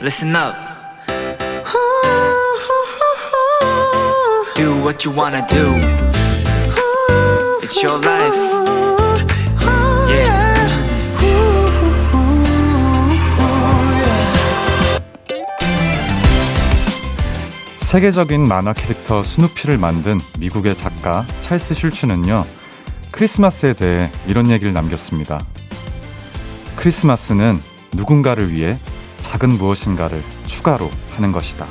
listen up. Do what you wanna do. It's your life. Yeah. 세계적인 만화 캐릭터 스누피를 만든 미국의 작가 찰스 슐츠는요, 크리스마스에 대해 이런 얘기를 남겼습니다. 크리스마스는 누군가를 위해 작은 무엇인가를 추가로 하는 것이다.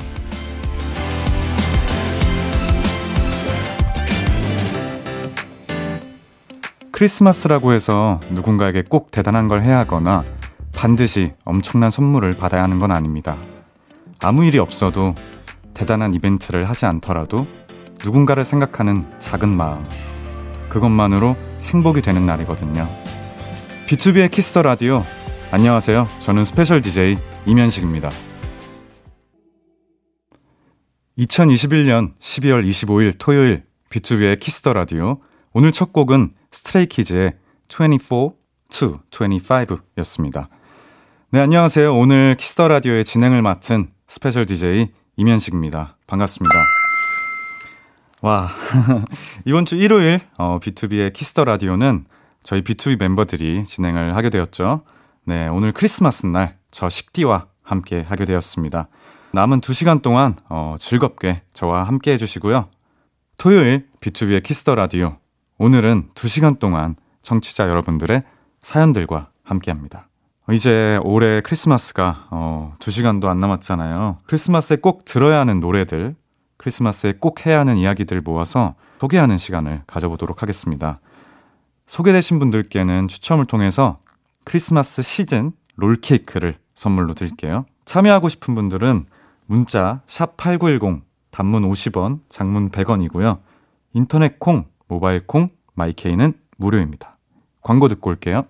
크리스마스라고 해서 누군가에게 꼭 대단한 걸 해야 하거나 반드시 엄청난 선물을 받아야 하는 건 아닙니다. 아무 일이 없어도 대단한 이벤트를 하지 않더라도 누군가를 생각하는 작은 마음. 그것만으로 행복이 되는 날이거든요. B2B의 키스터 라디오. 안녕하세요. 저는 스페셜 DJ 임현식입니다. 2021년 12월 25일 토요일 B2B의 키스터 라디오. 오늘 첫 곡은 Stray Kids의 24 to 25였습니다. 네, 안녕하세요. 오늘 Kiss the Radio의 진행을 맡은 스페셜 DJ 임현식입니다. 반갑습니다. 와, 이번 주 일요일 어, B2B의 키스터 라디오는 저희 B2B 멤버들이 진행을 하게 되었죠. 네, 오늘 크리스마스 날 저 식디와 함께 하게 되었습니다. 남은 2시간 동안 어, 즐겁게 저와 함께 해주시고요. 토요일 B2B의 키스터 라디오. 오늘은 2시간 동안 청취자 여러분들의 사연들과 함께 합니다. 이제 올해 크리스마스가 어, 2시간도 안 남았잖아요. 크리스마스에 꼭 들어야 하는 노래들, 크리스마스에 꼭 해야 하는 이야기들 모아서 소개하는 시간을 가져보도록 하겠습니다. 소개되신 분들께는 추첨을 통해서 크리스마스 시즌 롤케이크를 선물로 드릴게요. 참여하고 싶은 분들은 문자 샵8910 단문 50원, 장문 100원이고요. 인터넷 콩, 모바일 콩, 마이케이는 무료입니다. 광고 듣고 올게요.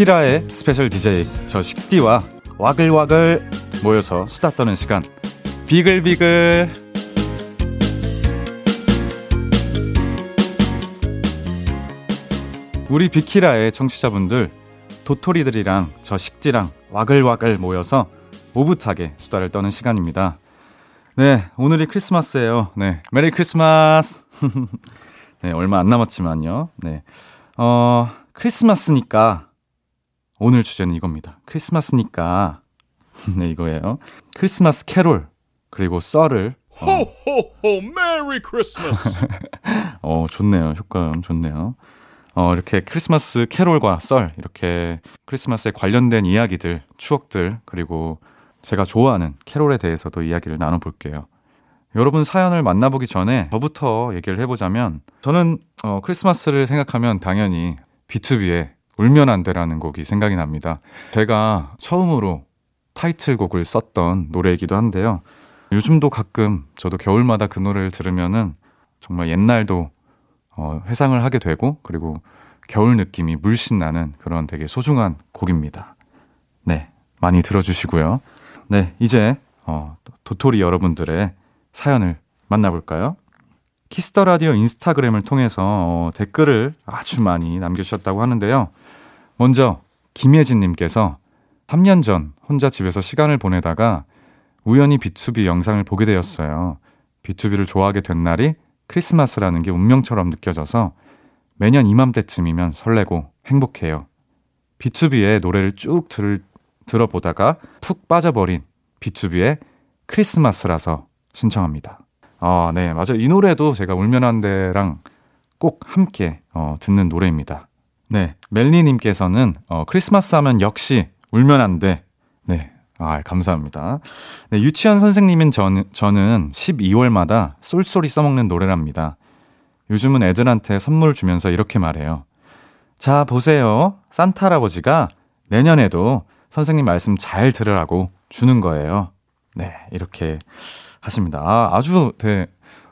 키라의 스페셜 DJ 저 식디와 와글와글 모여서 수다 떠는 시간 비글비글 우리 비키라의 청취자분들 도토리들이랑 저 식디랑 와글와글 모여서 오붓하게 수다를 떠는 시간입니다. 네, 오늘이 크리스마스예요. 네, Merry Christmas. 네, 얼마 안 남았지만요. 네, 어 크리스마스니까 오늘 주제는 이겁니다. 크리스마스니까 네 이거예요. 크리스마스 캐롤 그리고 썰을 어, 호호호 Merry Christmas 어 좋네요. 효과음 좋네요. 어 이렇게 크리스마스 캐롤과 썰 이렇게 크리스마스에 관련된 이야기들, 추억들 그리고 제가 좋아하는 캐롤에 대해서도 이야기를 나눠 볼게요. 여러분 사연을 만나보기 전에 저부터 얘기를 해보자면 저는 어, 크리스마스를 생각하면 당연히 B2B의 울면 안 돼라는 곡이 생각이 납니다. 제가 처음으로 타이틀곡을 썼던 노래이기도 한데요. 요즘도 가끔 저도 겨울마다 그 노래를 들으면은 정말 옛날도 어, 회상을 하게 되고 그리고 겨울 느낌이 물씬 나는 그런 되게 소중한 곡입니다. 네, 많이 들어주시고요. 네, 이제 어, 도토리 여러분들의 사연을 만나볼까요? Kiss the Radio 인스타그램을 통해서 어, 댓글을 아주 많이 남겨주셨다고 하는데요. 먼저 김예진님께서 3년 전 혼자 집에서 시간을 보내다가 우연히 BTOB 영상을 보게 되었어요. BTOB를 좋아하게 된 날이 크리스마스라는 게 운명처럼 느껴져서 매년 이맘때쯤이면 설레고 행복해요. BTOB의 노래를 쭉 들, 들어보다가 푹 빠져버린 B2B의 크리스마스라서 신청합니다. 아, 네, 맞아요. 이 노래도 제가 울면한데랑 꼭 함께 어, 듣는 노래입니다. 네, 멜리님께서는 어, 크리스마스 하면 역시 울면 안 돼. 네, 아 감사합니다. 네, 유치원 선생님인 전, 저는 12월마다 쏠쏠이 써먹는 노래랍니다. 요즘은 애들한테 선물 주면서 이렇게 말해요. 자, 보세요. 산타 할아버지가 내년에도 선생님 말씀 잘 들으라고 주는 거예요. 네, 이렇게 하십니다. 아, 아주, 네,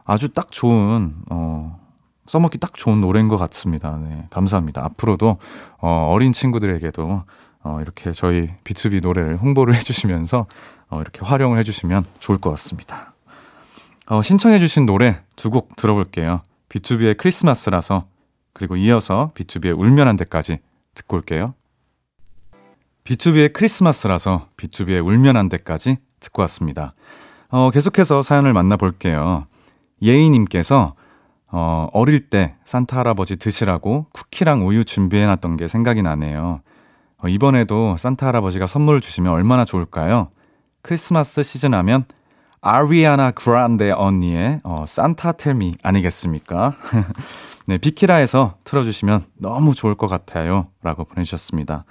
아주 딱 좋은, 어, 써먹기 딱 좋은 노래인 것 같습니다. 네, 감사합니다. 앞으로도, 어, 어린 친구들에게도, 어, 이렇게 저희 B2B 노래를 홍보를 해주시면서, 어, 이렇게 활용을 해주시면 좋을 것 같습니다. 어, 신청해주신 노래 두 곡 들어볼게요. B2B의 크리스마스라서, 그리고 이어서 B2B의 울면 안 돼까지 듣고 올게요. B2B의 크리스마스라서 B2B의 울면 안 돼까지 듣고 왔습니다. 어, 계속해서 사연을 만나볼게요. 예이님께서 어, 어릴 때 산타 할아버지 드시라고 쿠키랑 우유 준비해놨던 게 생각이 나네요. 어, 이번에도 산타 할아버지가 선물을 주시면 얼마나 좋을까요? 크리스마스 시즌 하면 아리아나 그란데 언니의 어, 산타 텔미 아니겠습니까? 네, 비키라에서 틀어주시면 너무 좋을 것 같아요. 라고 보내주셨습니다.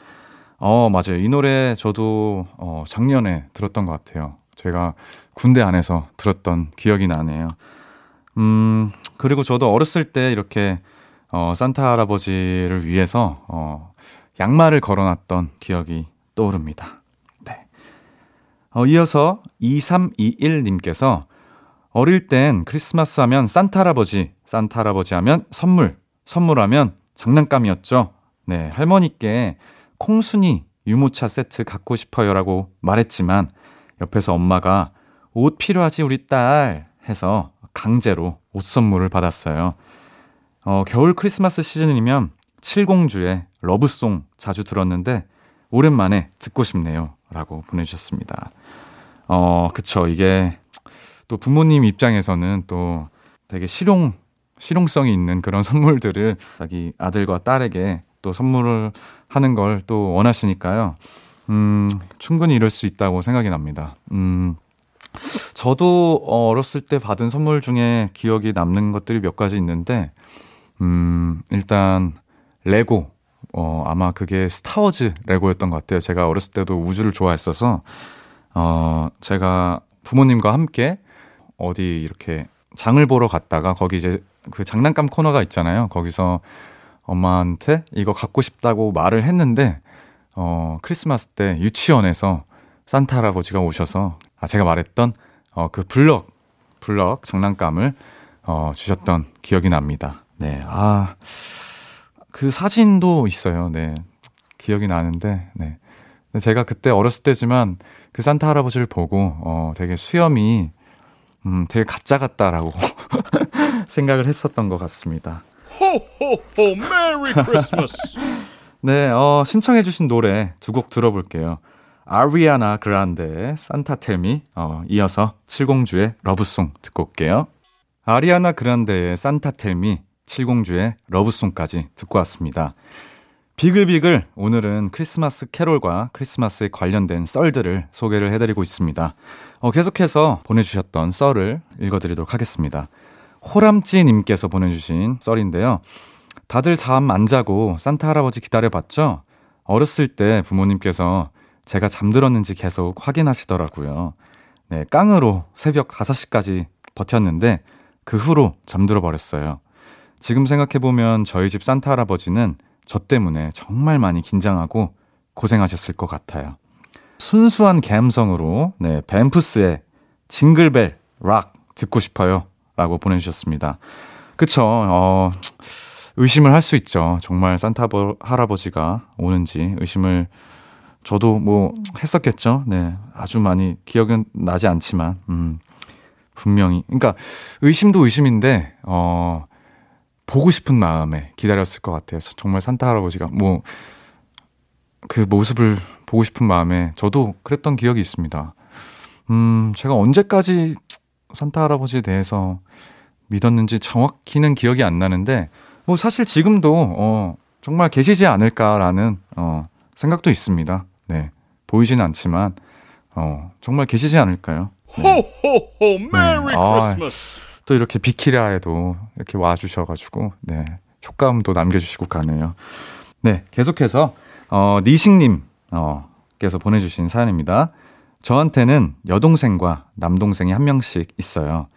어, 맞아요. 이 노래 저도 어, 작년에 들었던 것 같아요. 제가 군대 안에서 들었던 기억이 나네요. 음, 그리고 저도 어렸을 때 이렇게 어, 산타 할아버지를 위해서 어, 양말을 걸어놨던 기억이 떠오릅니다. 네. 어, 이어서 2321님께서 어릴 땐 크리스마스 하면 산타 할아버지, 산타 할아버지 하면 선물, 선물하면 장난감이었죠. 네, 할머니께 콩순이 유모차 세트 갖고 싶어요라고 말했지만 옆에서 엄마가 옷 필요하지 우리 딸 해서 강제로 옷 선물을 받았어요. 어, 겨울 크리스마스 시즌이면 칠공주의 러브송 자주 들었는데 오랜만에 듣고 싶네요. 라고 보내주셨습니다. 어, 그쵸. 이게 또 부모님 입장에서는 또 되게 실용, 실용성이 있는 그런 선물들을 자기 아들과 딸에게 또 선물을 하는 걸 또 원하시니까요. 음, 충분히 이럴 수 있다고 생각이 납니다. 음, 저도 어, 어렸을 때 받은 선물 중에 기억이 남는 것들이 몇 가지 있는데, 음, 일단, 레고. 어, 아마 그게 스타워즈 레고였던 것 같아요. 제가 어렸을 때도 우주를 좋아했어서, 어, 제가 부모님과 함께 어디 이렇게 장을 보러 갔다가 거기 이제 그 장난감 코너가 있잖아요. 거기서 엄마한테 이거 갖고 싶다고 말을 했는데, 어, 크리스마스 때 유치원에서 산타 할아버지가 오셔서, 아, 제가 말했던, 어, 그 블럭, 블럭 장난감을, 어, 주셨던 기억이 납니다. 네, 아, 그 사진도 있어요. 네. 기억이 나는데, 네. 제가 그때 어렸을 때지만 그 산타 할아버지를 보고, 어, 되게 수염이, 음, 되게 가짜 같다라고 생각을 했었던 것 같습니다. Ho, ho, ho, Merry Christmas. 네, 어, 신청해 주신 노래 두 곡 들어볼게요. 아리아나 그란데의 산타 텔미, 어, 이어서 칠공주의 러브송 듣고 올게요. 아리아나 그란데의 산타 텔미, 칠공주의 러브송까지 듣고 왔습니다. 비글비글 오늘은 크리스마스 캐롤과 크리스마스에 관련된 썰들을 소개를 해드리고 있습니다. 어, 계속해서 보내주셨던 썰을 읽어드리도록 하겠습니다. 호람찌님께서 보내주신 썰인데요. 다들 잠 안 자고 산타 할아버지 기다려봤죠? 어렸을 때 부모님께서 제가 잠들었는지 계속 확인하시더라고요. 네, 깡으로 새벽 5시까지 버텼는데 그 후로 잠들어 버렸어요. 지금 생각해 보면 저희 집 산타 할아버지는 저 때문에 정말 많이 긴장하고 고생하셨을 것 같아요. 순수한 감성으로 네, 뱀프스의 징글벨 락 듣고 싶어요. 라고 보내주셨습니다. 그쵸, 어, 의심을 할 수 있죠. 정말 산타 할아버지가 오는지 의심을 저도 뭐 했었겠죠. 네. 아주 많이 기억은 나지 않지만, 음, 분명히. 그러니까 의심도 의심인데, 어, 보고 싶은 마음에 기다렸을 것 같아요. 정말 산타 할아버지가 뭐, 그 모습을 보고 싶은 마음에 저도 그랬던 기억이 있습니다. 음, 제가 언제까지 산타 할아버지에 대해서 믿었는지 정확히는 기억이 안 나는데, 뭐 사실 지금도, 어, 정말 계시지 않을까라는, 어, 생각도 있습니다. 네. 보이지는 않지만, 어, 정말 계시지 않을까요? 네. 아, Christmas. 또 이렇게 비키라에도 이렇게 와 주셔 가지고, 네. 효과음도 남겨 주시고 가네요. 네, 계속해서 어, 니식 님 어, 께서 보내 주신 사연입니다. 저한테는 여동생과 남동생이 한 명씩 있어요.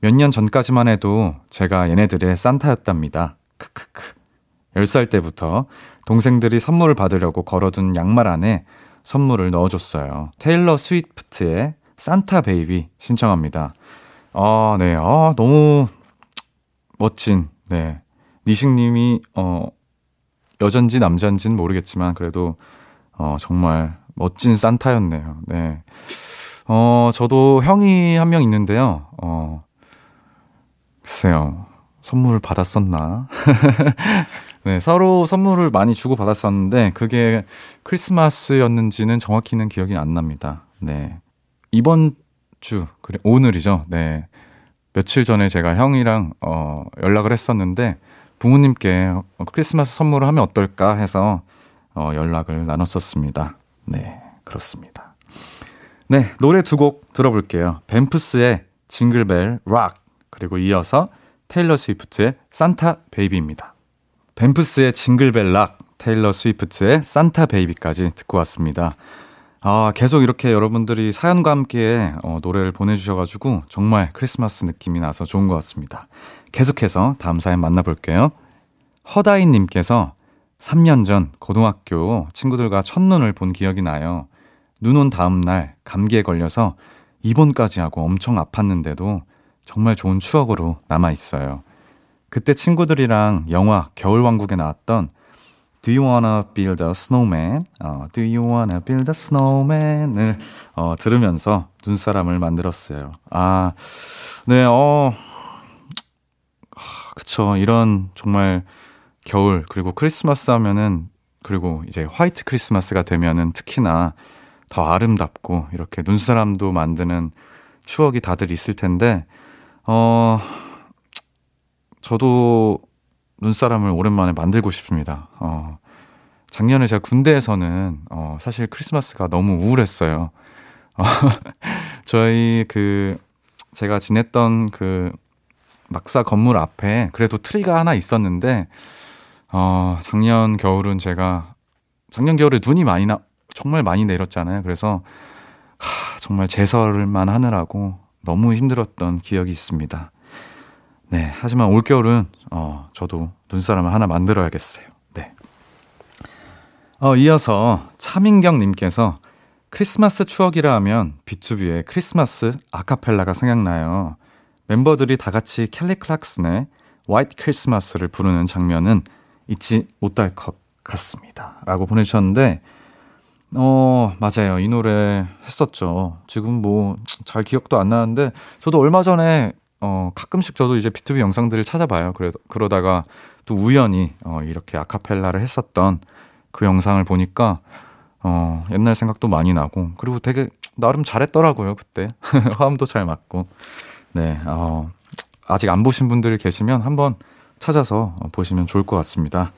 몇 년 전까지만 해도 제가 얘네들의 산타였답니다. 크크크. 10살 때부터 동생들이 선물을 받으려고 걸어둔 양말 안에 선물을 넣어줬어요. 테일러 스위프트의 Santa Baby 신청합니다. 아, 네. 아, 너무 멋진, 네. 니식님이, 어, 여전지 남잔지는 모르겠지만, 그래도, 어, 정말 멋진 산타였네요. 네. 어, 저도 형이 한 명 있는데요. 어, 글쎄요. 선물을 받았었나? 네, 서로 선물을 많이 주고 받았었는데, 그게 크리스마스였는지는 정확히는 기억이 안 납니다. 네. 이번 주, 그래, 오늘이죠. 네. 며칠 전에 제가 형이랑, 어, 연락을 했었는데, 부모님께 크리스마스 선물을 하면 어떨까 해서, 어, 연락을 나눴었습니다. 네, 그렇습니다. 네, 노래 두 곡 들어볼게요. 뱀프스의 Jingle Bell Rock, 그리고 이어서 테일러 스위프트의 Santa Baby입니다. 뱀프스의 Jingle Bell Rock, 테일러 스위프트의 Santa Baby까지 듣고 왔습니다. 아, 계속 이렇게 여러분들이 사연과 함께 어, 노래를 보내주셔가지고 정말 크리스마스 느낌이 나서 좋은 것 같습니다. 계속해서 다음 사연 만나볼게요. 허다인님께서 3년 전 고등학교 친구들과 첫눈을 본 기억이 나요. 눈 온 다음 날 감기에 걸려서 입원까지 하고 엄청 아팠는데도 정말 좋은 추억으로 남아 있어요. 그때 친구들이랑 영화 겨울왕국에 나왔던 Do you wanna build a snowman? 어, Do you wanna build a snowman을 어, 들으면서 눈사람을 만들었어요. 아, 네, 어, 그쵸. 이런 정말 겨울 그리고 크리스마스 하면은 그리고 이제 화이트 크리스마스가 되면은 특히나 더 아름답고 이렇게 눈사람도 만드는 추억이 다들 있을 텐데 어 저도 눈사람을 오랜만에 만들고 싶습니다. 어 작년에 제가 군대에서는 어 사실 크리스마스가 너무 우울했어요. 어, 저희 그 제가 지냈던 그 막사 건물 앞에 그래도 트리가 하나 있었는데 어, 작년 겨울은 제가 작년 겨울에 눈이 많이 나 정말 많이 내렸잖아요. 그래서 하, 정말 제설만 하느라고 너무 힘들었던 기억이 있습니다. 네, 하지만 올 겨울은 어, 저도 눈사람을 하나 만들어야겠어요. 네. 어, 이어서 차민경 님께서 크리스마스 추억이라 하면 B2B의 크리스마스 아카펠라가 생각나요. 멤버들이 다 같이 켈리 클락슨의 화이트 크리스마스를 부르는 장면은 잊지 못할 것 같습니다. 라고 보내주셨는데, 어, 맞아요. 이 노래 했었죠. 지금 뭐, 잘 기억도 안 나는데, 저도 얼마 전에, 어, 가끔씩 저도 이제 B2B 영상들을 찾아봐요. 그래, 그러다가 또 우연히, 어, 이렇게 아카펠라를 했었던 그 영상을 보니까, 어, 옛날 생각도 많이 나고, 그리고 되게, 나름 잘했더라고요, 그때. 화음도 잘 맞고. 네, 어, 아직 안 보신 분들 계시면 한번 찾아서 보시면 좋을 것 같습니다.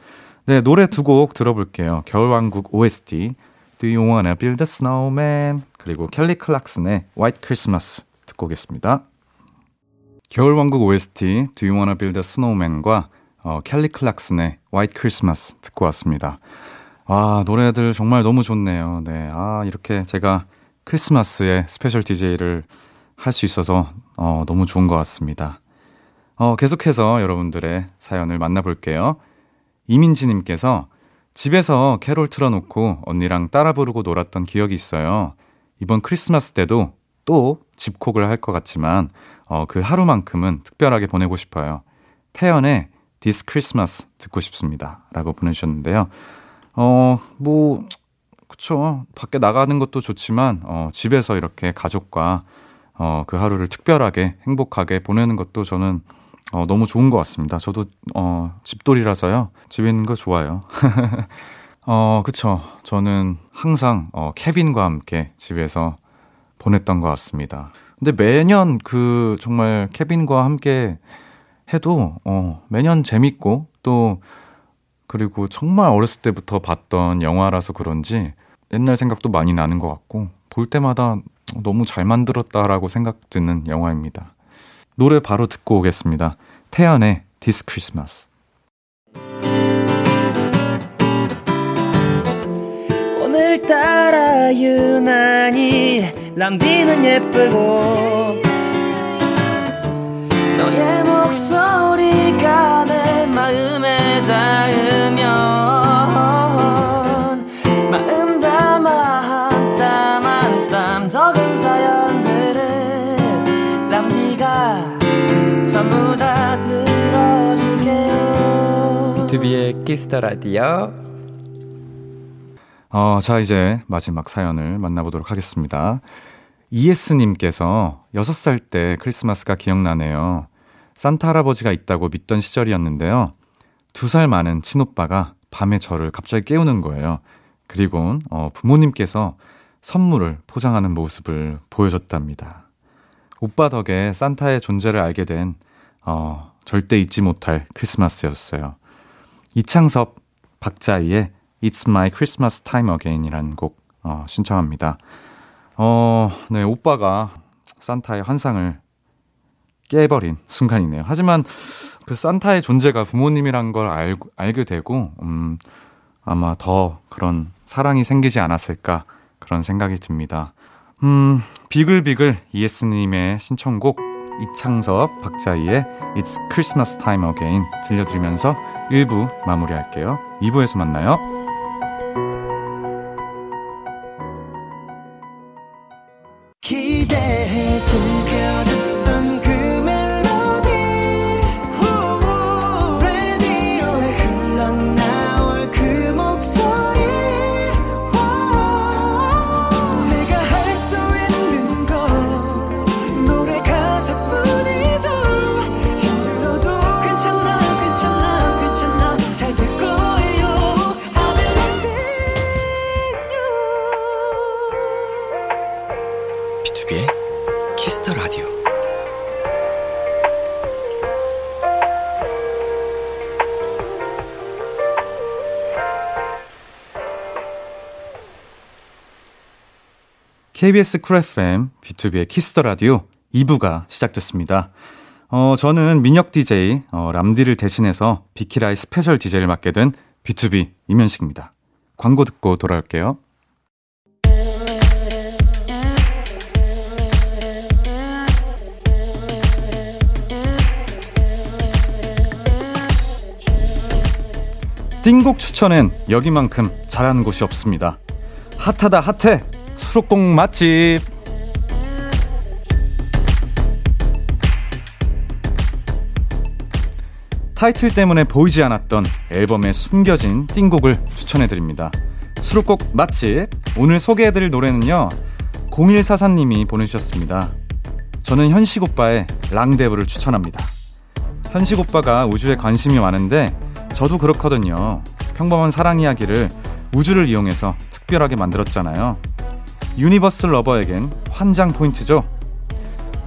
네, 노래 두 곡 들어볼게요. 겨울왕국 OST, Do You Wanna Build a Snowman? 그리고 켈리 클락슨의 White Christmas 듣고 오겠습니다. 겨울왕국 OST, Do You Wanna Build a Snowman과 어, 켈리 클락슨의 White Christmas 듣고 왔습니다. 아, 노래들 정말 너무 좋네요. 네, 아, 이렇게 제가 크리스마스에 special DJ를 할 수 있어서 어, 너무 좋은 것 같습니다. 어, 계속해서 여러분들의 사연을 만나볼게요. 이민지님께서 집에서 캐롤 틀어놓고 언니랑 따라 부르고 놀았던 기억이 있어요. 이번 크리스마스 때도 또 집콕을 할 것 같지만 어, 그 하루만큼은 특별하게 보내고 싶어요. 태연의 This Christmas 듣고 싶습니다. 라고 보내주셨는데요. 어, 뭐, 그쵸. 밖에 나가는 것도 좋지만, 어, 집에서 이렇게 가족과, 어, 그 하루를 특별하게 행복하게 보내는 것도 저는 어, 너무 좋은 것 같습니다. 저도 어, 집돌이라서요. 집에 있는 거 좋아요. 어, 그쵸. 저는 항상 어, 케빈과 함께 집에서 보냈던 것 같습니다. 근데 매년 그 정말 케빈과 함께 해도 어, 매년 재밌고 또 그리고 정말 어렸을 때부터 봤던 영화라서 그런지 옛날 생각도 많이 나는 것 같고 볼 때마다 너무 잘 만들었다라고 생각 드는 영화입니다. 노래 바로 듣고 오겠습니다. 태연의 This Christmas. 따라 유난히 람디는 예쁘고 너의 목소리가 내 마음에 닿으면 마음 담아 한땀한땀 적은 사연들을 람디가 전부 다 들어줄게요 B2B의 키스터 라디오. 어, 자, 이제 마지막 사연을 만나보도록 하겠습니다. 이에스님께서 6살 때 크리스마스가 기억나네요. 산타 할아버지가 있다고 믿던 시절이었는데요. 두 살 많은 친오빠가 밤에 저를 갑자기 깨우는 거예요. 그리고 어, 부모님께서 선물을 포장하는 모습을 보여줬답니다. 오빠 덕에 산타의 존재를 알게 된 어, 절대 잊지 못할 크리스마스였어요. 이창섭, 박자희의 It's My Christmas Time Again이라는 곡 어, 신청합니다. 어, 네, 오빠가 산타의 환상을 깨버린 순간이네요. 하지만 그 산타의 존재가 부모님이란 걸 알, 알게 되고, 음, 아마 더 그런 사랑이 생기지 않았을까 그런 생각이 듭니다. 음, 비글비글 이에스님의 신청곡 이창섭, 박자희의 It's Christmas Time Again 들려드리면서 1부 마무리할게요. 2부에서 만나요. 기대해 즐 KBS Cool FM, B2B의 키스터 라디오 2부가 시작됐습니다. 어, 저는 민혁 DJ, 어, 람디를 대신해서 비키라의 special DJ를 맡게 된 BTOB 임현식입니다. 광고 듣고 돌아올게요. 띵곡 추천엔 여기만큼 잘하는 곳이 없습니다. 핫하다 핫해 수록곡 맛집 타이틀 때문에 보이지 않았던 앨범에 숨겨진 띵곡을 추천해드립니다. 수록곡 맛집 오늘 소개해드릴 노래는요 0144님이 보내주셨습니다. 저는 현식 오빠의 랑데브를 추천합니다. 현식 오빠가 우주에 관심이 많은데 저도 그렇거든요. 평범한 사랑 이야기를 우주를 이용해서 특별하게 만들었잖아요. universe lover에겐 환장 포인트죠.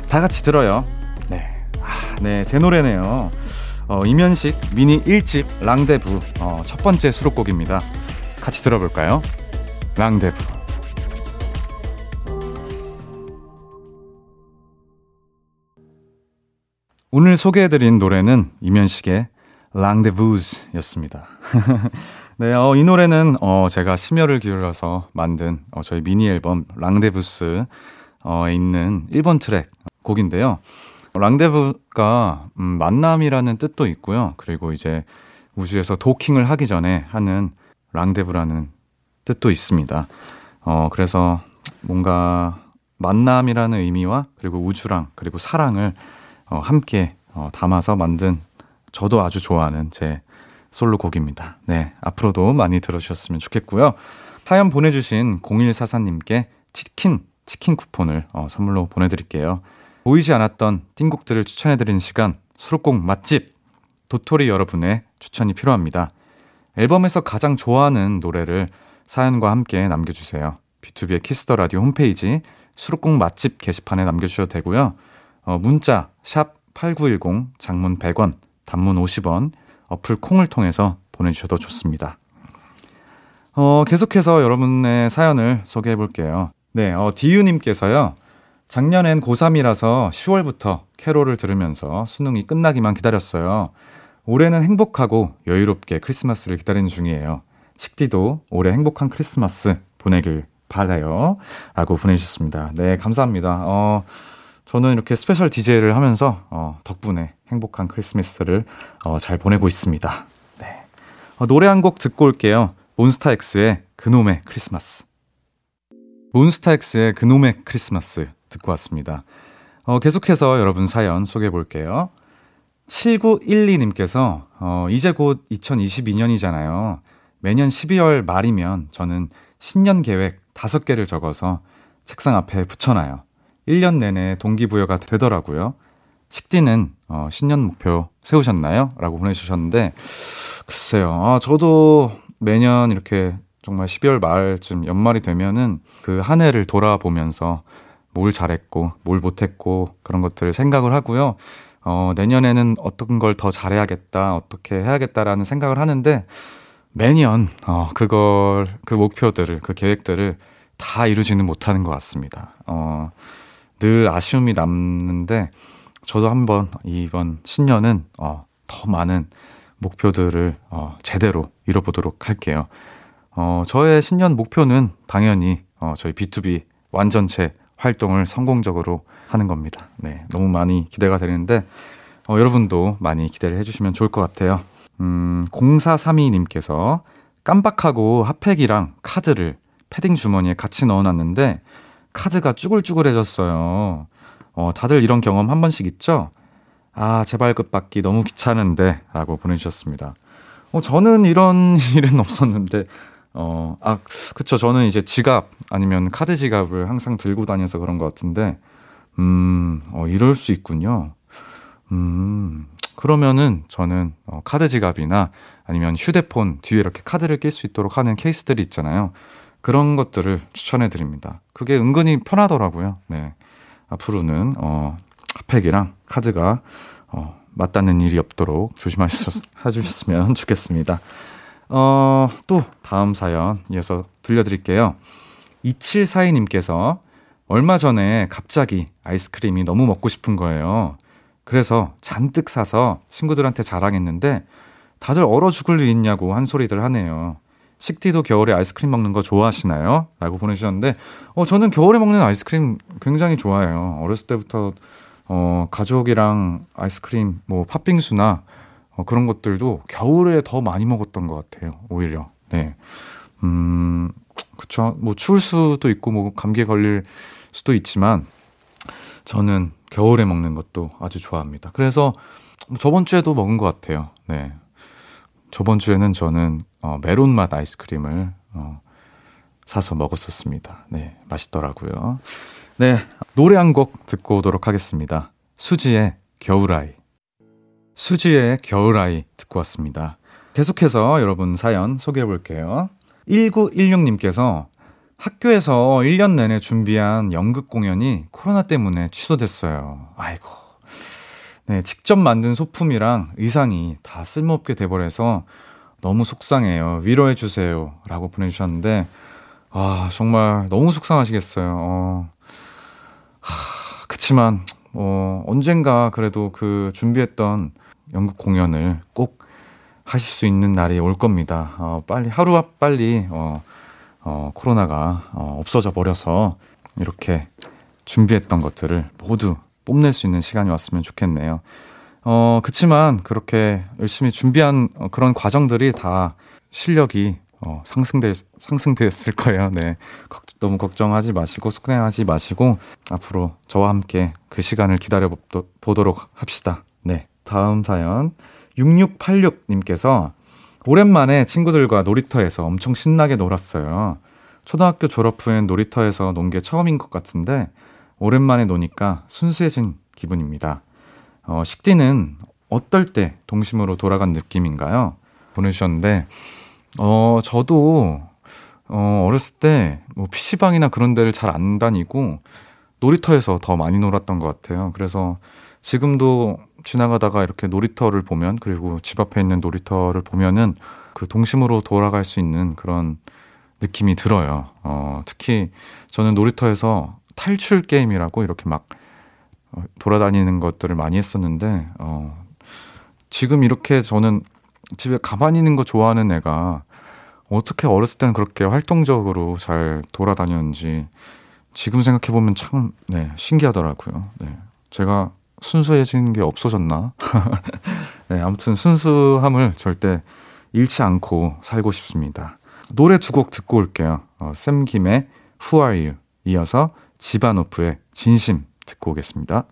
다 같이 들어요. 네, 아, 네, 제 노래네요. 어, 임현식 미니 1집 랑데부 어, 첫 번째 수록곡입니다. 같이 들어볼까요? 랑데부. 오늘 소개해드린 노래는 이면식의 랑데부즈였습니다. 네, 어, 이 노래는 어, 제가 심혈을 기울여서 만든 어, 저희 미니 앨범 랑데부스에 있는 1번 트랙 곡인데요. 랑데부가 음, 만남이라는 뜻도 있고요. 그리고 이제 우주에서 도킹을 하기 전에 하는 랑데부라는 뜻도 있습니다. 어, 그래서 뭔가 만남이라는 의미와 그리고 우주랑 그리고 사랑을 어, 함께 어, 담아서 만든 저도 아주 좋아하는 제 솔로 곡입니다. 네, 앞으로도 많이 들어주셨으면 좋겠고요. 사연 보내주신 0144님께 치킨, 치킨 쿠폰을 어, 선물로 보내드릴게요. 보이지 않았던 띵곡들을 추천해드리는 시간, 수록곡 맛집! 도토리 여러분의 추천이 필요합니다. 앨범에서 가장 좋아하는 노래를 사연과 함께 남겨주세요. B2B의 키스터 라디오 홈페이지 수록곡 맛집 게시판에 남겨주셔도 되고요. 어, 문자 샵 8910 장문 100원 단문 50원 어플 콩을 통해서 보내주셔도 좋습니다. 어, 계속해서 여러분의 사연을 소개해 볼게요. 네, 어, 디유님께서요. 작년엔 고3이라서 10월부터 캐롤을 들으면서 수능이 끝나기만 기다렸어요. 올해는 행복하고 여유롭게 크리스마스를 기다리는 중이에요. 식디도 올해 행복한 크리스마스 보내길 바래요. 라고 보내주셨습니다. 네, 감사합니다. 어, 저는 이렇게 special DJ를 하면서, 어, 덕분에 행복한 크리스마스를, 어, 잘 보내고 있습니다. 네. 어, 노래 한 곡 듣고 올게요. 몬스타엑스의 그놈의 크리스마스. 몬스타엑스의 그놈의 크리스마스 듣고 왔습니다. 어, 계속해서 여러분 사연 소개해 볼게요. 7912님께서, 어, 이제 곧 2022년이잖아요. 매년 12월 말이면 저는 신년 계획 5개를 적어서 책상 앞에 붙여놔요. 1년 내내 동기부여가 되더라고요. 식디는 어, 신년 목표 세우셨나요? 라고 보내주셨는데, 글쎄요. 아, 저도 매년 이렇게 정말 12월 말쯤 연말이 되면은 그 한 해를 돌아보면서 뭘 잘했고, 뭘 못했고, 그런 것들을 생각을 하고요. 어, 내년에는 어떤 걸 더 잘해야겠다, 어떻게 해야겠다라는 생각을 하는데, 매년, 어, 그걸, 그 목표들을, 그 계획들을 다 이루지는 못하는 것 같습니다. 어, 늘 아쉬움이 남는데, 저도 한번 이번 신년은, 어, 더 많은 목표들을, 어, 제대로 이뤄보도록 할게요. 어, 저의 신년 목표는 당연히, 어, 저희 B2B 완전체 활동을 성공적으로 하는 겁니다. 네. 너무 많이 기대가 되는데, 어, 여러분도 많이 기대를 해주시면 좋을 것 같아요. 음, 0432님께서 깜빡하고 핫팩이랑 카드를 패딩 주머니에 같이 넣어놨는데, 카드가 쭈글쭈글해졌어요. 어, 다들 이런 경험 한 번씩 있죠? 아, 재발급 받기 너무 귀찮은데, 라고 보내주셨습니다. 어, 저는 이런 일은 없었는데, 어, 아, 그쵸. 저는 이제 지갑 아니면 카드 지갑을 항상 들고 다녀서 그런 것 같은데, 음, 어, 이럴 수 있군요. 음, 그러면은 저는 어, 카드 지갑이나 아니면 휴대폰 뒤에 이렇게 카드를 낄 수 있도록 하는 케이스들이 있잖아요. 그런 것들을 추천해 드립니다. 그게 은근히 편하더라고요. 네. 앞으로는, 어, 핫팩이랑 카드가, 어, 맞닿는 일이 없도록 조심하셨으면 좋겠습니다. 어, 또 다음 사연 이어서 들려드릴게요. 2742님께서 얼마 전에 갑자기 아이스크림이 너무 먹고 싶은 거예요. 그래서 잔뜩 사서 친구들한테 자랑했는데 다들 얼어 죽을 일 있냐고 한 소리들 하네요. 식디도 겨울에 아이스크림 먹는 거 좋아하시나요? 라고 보내주셨는데, 어, 저는 겨울에 먹는 아이스크림 굉장히 좋아해요. 어렸을 때부터, 어, 가족이랑 아이스크림, 뭐, 팥빙수나, 어, 그런 것들도 겨울에 더 많이 먹었던 것 같아요. 오히려. 네. 음, 그쵸. 뭐, 추울 수도 있고, 뭐, 감기에 걸릴 수도 있지만, 저는 겨울에 먹는 것도 아주 좋아합니다. 그래서 저번 주에도 먹은 것 같아요. 네. 저번 주에는 저는 어, 메론 맛 아이스크림을 어, 사서 먹었었습니다. 네, 맛있더라고요. 네, 노래 한 곡 듣고 오도록 하겠습니다. 수지의 겨울아이. 수지의 겨울아이 듣고 왔습니다. 계속해서 여러분 사연 소개해 볼게요. 1916님께서 학교에서 1년 내내 준비한 연극 공연이 코로나 때문에 취소됐어요. 아이고. 네, 직접 만든 소품이랑 의상이 다 쓸모없게 돼버려서 너무 속상해요. 위로해 주세요. 라고 보내주셨는데, 아, 정말 너무 속상하시겠어요. 어, 하, 그치만, 어, 언젠가 그래도 그 준비했던 연극 공연을 꼭 하실 수 있는 날이 올 겁니다. 어, 빨리, 하루 앞 빨리, 어, 어, 코로나가 어, 없어져 버려서 이렇게 준비했던 것들을 모두 뽐낼 수 있는 시간이 왔으면 좋겠네요. 어, 그치만 그렇게 열심히 준비한 어, 그런 과정들이 다 실력이 어, 상승될, 상승되었을 거예요. 네. 너무 걱정하지 마시고, 속상하지 마시고, 앞으로 저와 함께 그 시간을 기다려 보도록 합시다. 네. 다음 사연. 6686님께서 오랜만에 친구들과 놀이터에서 엄청 신나게 놀았어요. 초등학교 졸업 후엔 놀이터에서 논 게 처음인 것 같은데, 오랜만에 노니까 순수해진 기분입니다. 어, 식디는 어떨 때 동심으로 돌아간 느낌인가요? 보내주셨는데, 어, 저도, 어, 어렸을 때, 뭐, PC방이나 그런 데를 잘 안 다니고, 놀이터에서 더 많이 놀았던 것 같아요. 그래서 지금도 지나가다가 이렇게 놀이터를 보면, 그리고 집 앞에 있는 놀이터를 보면은, 그 동심으로 돌아갈 수 있는 그런 느낌이 들어요. 어, 특히 저는 놀이터에서 탈출 게임이라고 이렇게 막 어, 돌아다니는 것들을 많이 했었는데, 어, 지금 이렇게 저는 집에 가만히 있는 거 좋아하는 애가 어떻게 어렸을 때는 그렇게 활동적으로 잘 돌아다녔는지 지금 생각해 보면 참, 네, 신기하더라고요. 네. 제가 순수해진 게 없어졌나? 네, 아무튼 순수함을 절대 잃지 않고 살고 싶습니다. 노래 두 곡 듣고 올게요. 어, 샘 김의 Who Are You 이어서 지바노프의 진심 듣고 오겠습니다.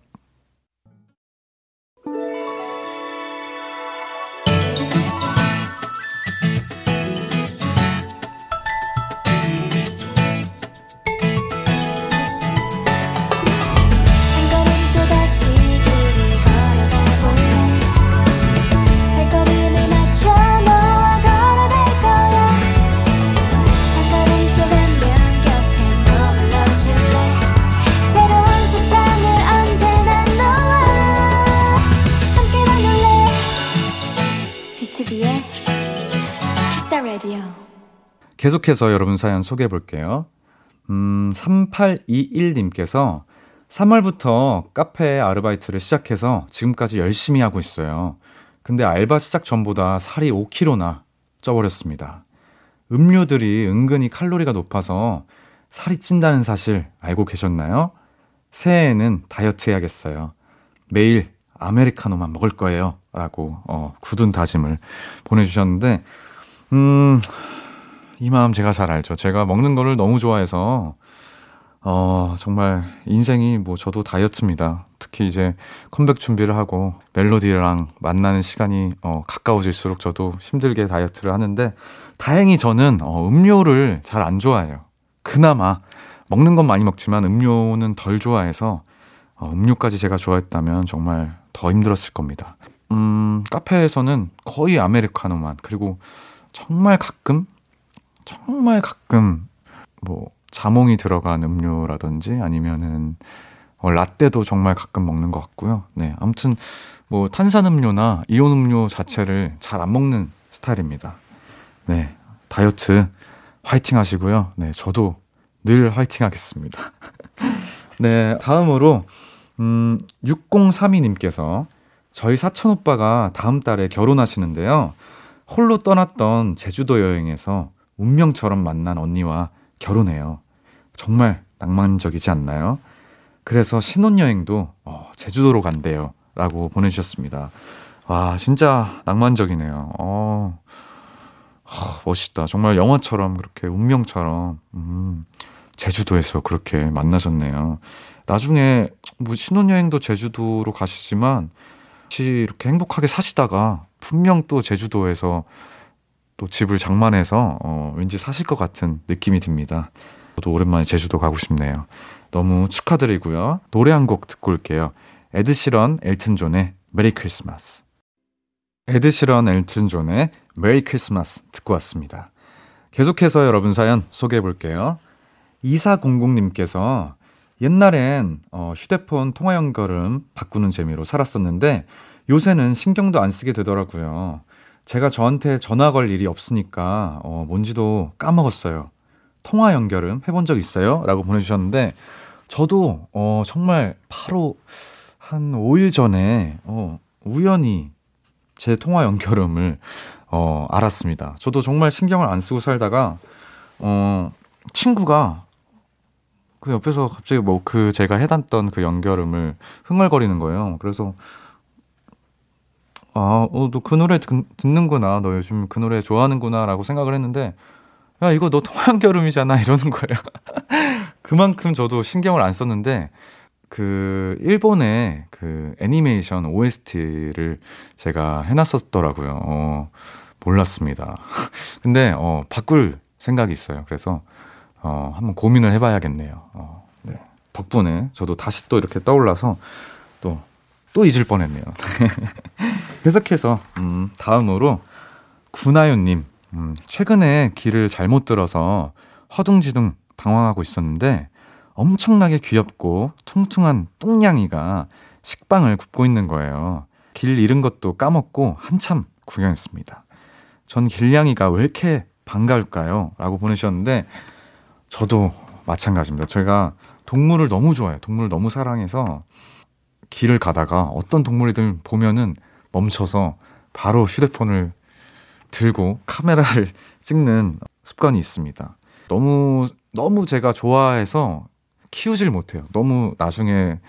계속해서 여러분 사연 소개해 볼게요. 음, 3821님께서 3월부터 카페 아르바이트를 시작해서 지금까지 열심히 하고 있어요. 근데 알바 시작 전보다 살이 5kg나 쪄버렸습니다. 음료들이 은근히 칼로리가 높아서 살이 찐다는 사실 알고 계셨나요? 새해에는 다이어트 해야겠어요. 매일 아메리카노만 먹을 거예요. 라고, 어, 굳은 다짐을 보내주셨는데, 음, 이 마음 제가 잘 알죠. 제가 먹는 거를 너무 좋아해서, 어, 정말 인생이 뭐 저도 다이어트입니다. 특히 이제 컴백 준비를 하고 멜로디랑 만나는 시간이 어, 가까워질수록 저도 힘들게 다이어트를 하는데 다행히 저는 어, 음료를 잘 안 좋아해요. 그나마 먹는 건 많이 먹지만 음료는 덜 좋아해서 어, 음료까지 제가 좋아했다면 정말 더 힘들었을 겁니다. 음, 카페에서는 거의 아메리카노만 그리고 정말 가끔 정말 가끔 뭐 자몽이 들어간 음료라든지 아니면은 어, 라떼도 정말 가끔 먹는 것 같고요. 네, 아무튼 뭐 탄산음료나 이온 음료 자체를 잘 안 먹는 스타일입니다. 네, 다이어트 화이팅 하시고요. 네, 저도 늘 화이팅 하겠습니다. 네, 다음으로 음, 6032님께서 저희 사촌 오빠가 다음 달에 결혼하시는데요. 홀로 떠났던 제주도 여행에서 운명처럼 만난 언니와 결혼해요. 정말 낭만적이지 않나요? 그래서 신혼여행도 어, 제주도로 간대요. 라고 보내주셨습니다. 와, 진짜 낭만적이네요. 어, 하, 멋있다. 정말 영화처럼 그렇게 운명처럼, 음, 제주도에서 그렇게 만나셨네요. 나중에 뭐 신혼여행도 제주도로 가시지만, 같이 이렇게 행복하게 사시다가 분명 또 제주도에서 또 집을 장만해서 어, 왠지 사실 것 같은 느낌이 듭니다. 저도 오랜만에 제주도 가고 싶네요. 너무 축하드리고요. 노래 한 곡 듣고 올게요. 에드시런 엘튼 존의 Merry Christmas. 에드시런 엘튼 존의 Merry Christmas 듣고 왔습니다. 계속해서 여러분 사연 소개해 볼게요. 2400님께서 옛날엔 어, 휴대폰 통화 연결음 바꾸는 재미로 살았었는데 요새는 신경도 안 쓰게 되더라고요. 제가 저한테 전화 걸 일이 없으니까 어, 뭔지도 까먹었어요. 통화 연결음 해본 적 있어요? 라고 보내주셨는데 저도 어, 정말 바로 한 5일 전에 어, 우연히 제 통화 연결음을 어, 알았습니다. 저도 정말 신경을 안 쓰고 살다가 어, 친구가 그 옆에서 갑자기 뭐 그 제가 해놨던 그 연결음을 흥얼거리는 거예요. 그래서 아, 어, 너 그 노래 듣, 듣는구나. 너 요즘 그 노래 좋아하는구나 라고 생각을 했는데 야, 이거 너 통화 연결음이잖아 이러는 거예요. 그만큼 저도 신경을 안 썼는데 그 일본의 그 애니메이션 OST를 제가 해놨었더라고요. 어, 몰랐습니다. 근데 어, 바꿀 생각이 있어요. 그래서 어, 한번 고민을 해봐야겠네요. 어, 네. 덕분에 저도 다시 또 이렇게 떠올라서 또, 또 잊을 뻔했네요. 계속해서, 음, 다음으로, 구나요님, 음, 최근에 길을 잘못 들어서 허둥지둥 당황하고 있었는데, 엄청나게 귀엽고 퉁퉁한 똥냥이가 식빵을 굽고 있는 거예요. 길 잃은 것도 까먹고 한참 구경했습니다. 전 길냥이가 왜 이렇게 반가울까요? 라고 보내주셨는데, 저도 마찬가지입니다. 제가 동물을 너무 좋아해요. 동물을 너무 사랑해서 길을 가다가 어떤 동물이든 보면은 멈춰서 바로 휴대폰을 들고 카메라를 찍는 습관이 있습니다. 너무 너무 제가 좋아해서 키우질 못해요. 너무 나중에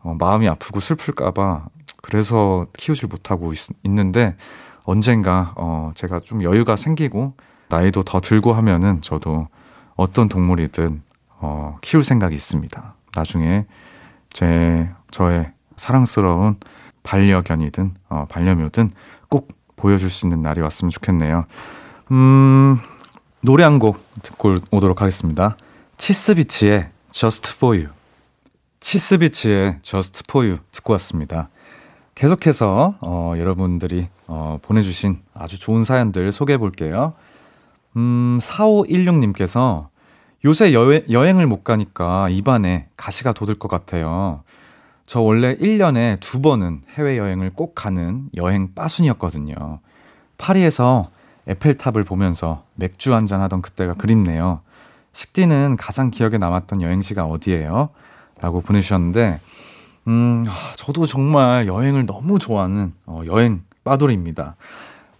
어, 마음이 아프고 슬플까봐 그래서 키우질 못하고 있, 있는데 언젠가 어, 제가 좀 여유가 생기고 나이도 더 들고 하면은 저도 어떤 동물이든 어, 키울 생각이 있습니다. 나중에 제 저의 사랑스러운 반려견이든 어, 반려묘든 꼭 보여줄 수 있는 날이 왔으면 좋겠네요. 음, 노래 한 곡 듣고 오도록 하겠습니다. 치스비치의 Just For You. 치스비치의 Just For You 듣고 왔습니다. 계속해서 어, 여러분들이 어, 보내주신 아주 좋은 사연들 소개해 볼게요. 음, 4516님께서 요새 여행, 여행을 못 가니까 입안에 가시가 돋을 것 같아요. 저 원래 1년에 두 번은 해외여행을 꼭 가는 여행 빠순이었거든요. 파리에서 에펠탑을 보면서 맥주 한잔 하던 그때가 그립네요. 식디는 가장 기억에 남았던 여행지가 어디예요? 라고 보내주셨는데, 음, 아, 저도 정말 여행을 너무 좋아하는 어, 여행 빠돌이입니다.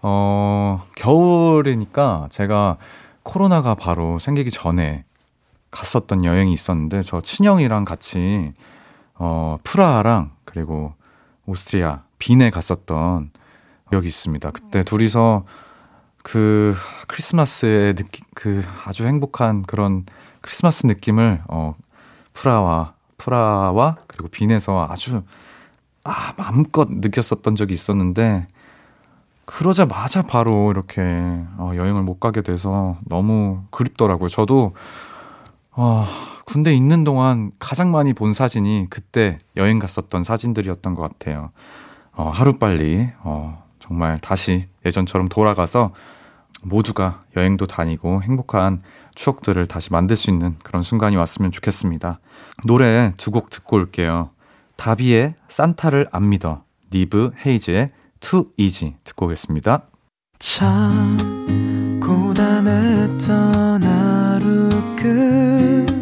어, 겨울이니까 제가 코로나가 바로 생기기 전에 갔었던 여행이 있었는데, 저 친형이랑 같이 어, 프라하랑 그리고 오스트리아 빈에 갔었던 기억이 있습니다. 그때 둘이서 그 크리스마스의 느낌, 그 아주 행복한 그런 크리스마스 느낌을 어, 프라하 프라하 그리고 빈에서 아주 아 마음껏 느꼈었던 적이 있었는데 그러자마자 바로 이렇게 어, 여행을 못 가게 돼서 너무 그립더라고요. 저도 어, 군대 있는 동안 가장 많이 본 사진이 그때 여행 갔었던 사진들이었던 것 같아요. 어, 하루빨리 어, 정말 다시 예전처럼 돌아가서 모두가 여행도 다니고 행복한 추억들을 다시 만들 수 있는 그런 순간이 왔으면 좋겠습니다. 노래 두 곡 듣고 올게요. 다비의 산타를 안 믿어, 니브 헤이즈의 Too Easy 듣고 오겠습니다. 참 고단했던 하루 끝널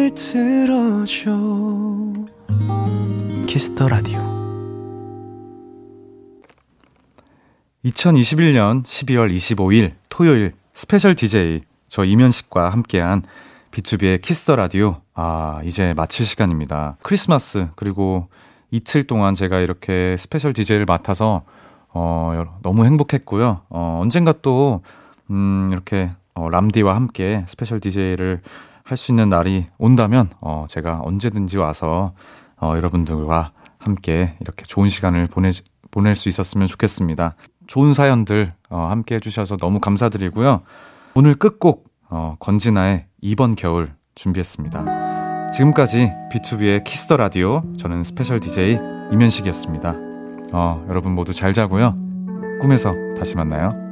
를 들어줘 Kiss the Radio 2021년 12월 25일 토요일 special DJ 저 임현식과 함께한 B2B의 키스터 라디오 아 이제 마칠 시간입니다. 크리스마스 그리고 이틀 동안 제가 이렇게 special DJ를 맡아서 어 너무 행복했고요. 어 언젠가 또 음, 이렇게 어, 람디와 함께 special DJ를 할 수 있는 날이 온다면 어 제가 언제든지 와서 어 여러분들과 함께 이렇게 좋은 시간을 보내 보낼 수 있었으면 좋겠습니다. 좋은 사연들 어, 함께 해주셔서 너무 감사드리고요. 오늘 끝곡 어, 권진아의 이번 겨울 준비했습니다. 지금까지 B2B의 키스터 라디오 저는 special DJ 임현식이었습니다. 어, 여러분 모두 잘 자고요. 꿈에서 다시 만나요.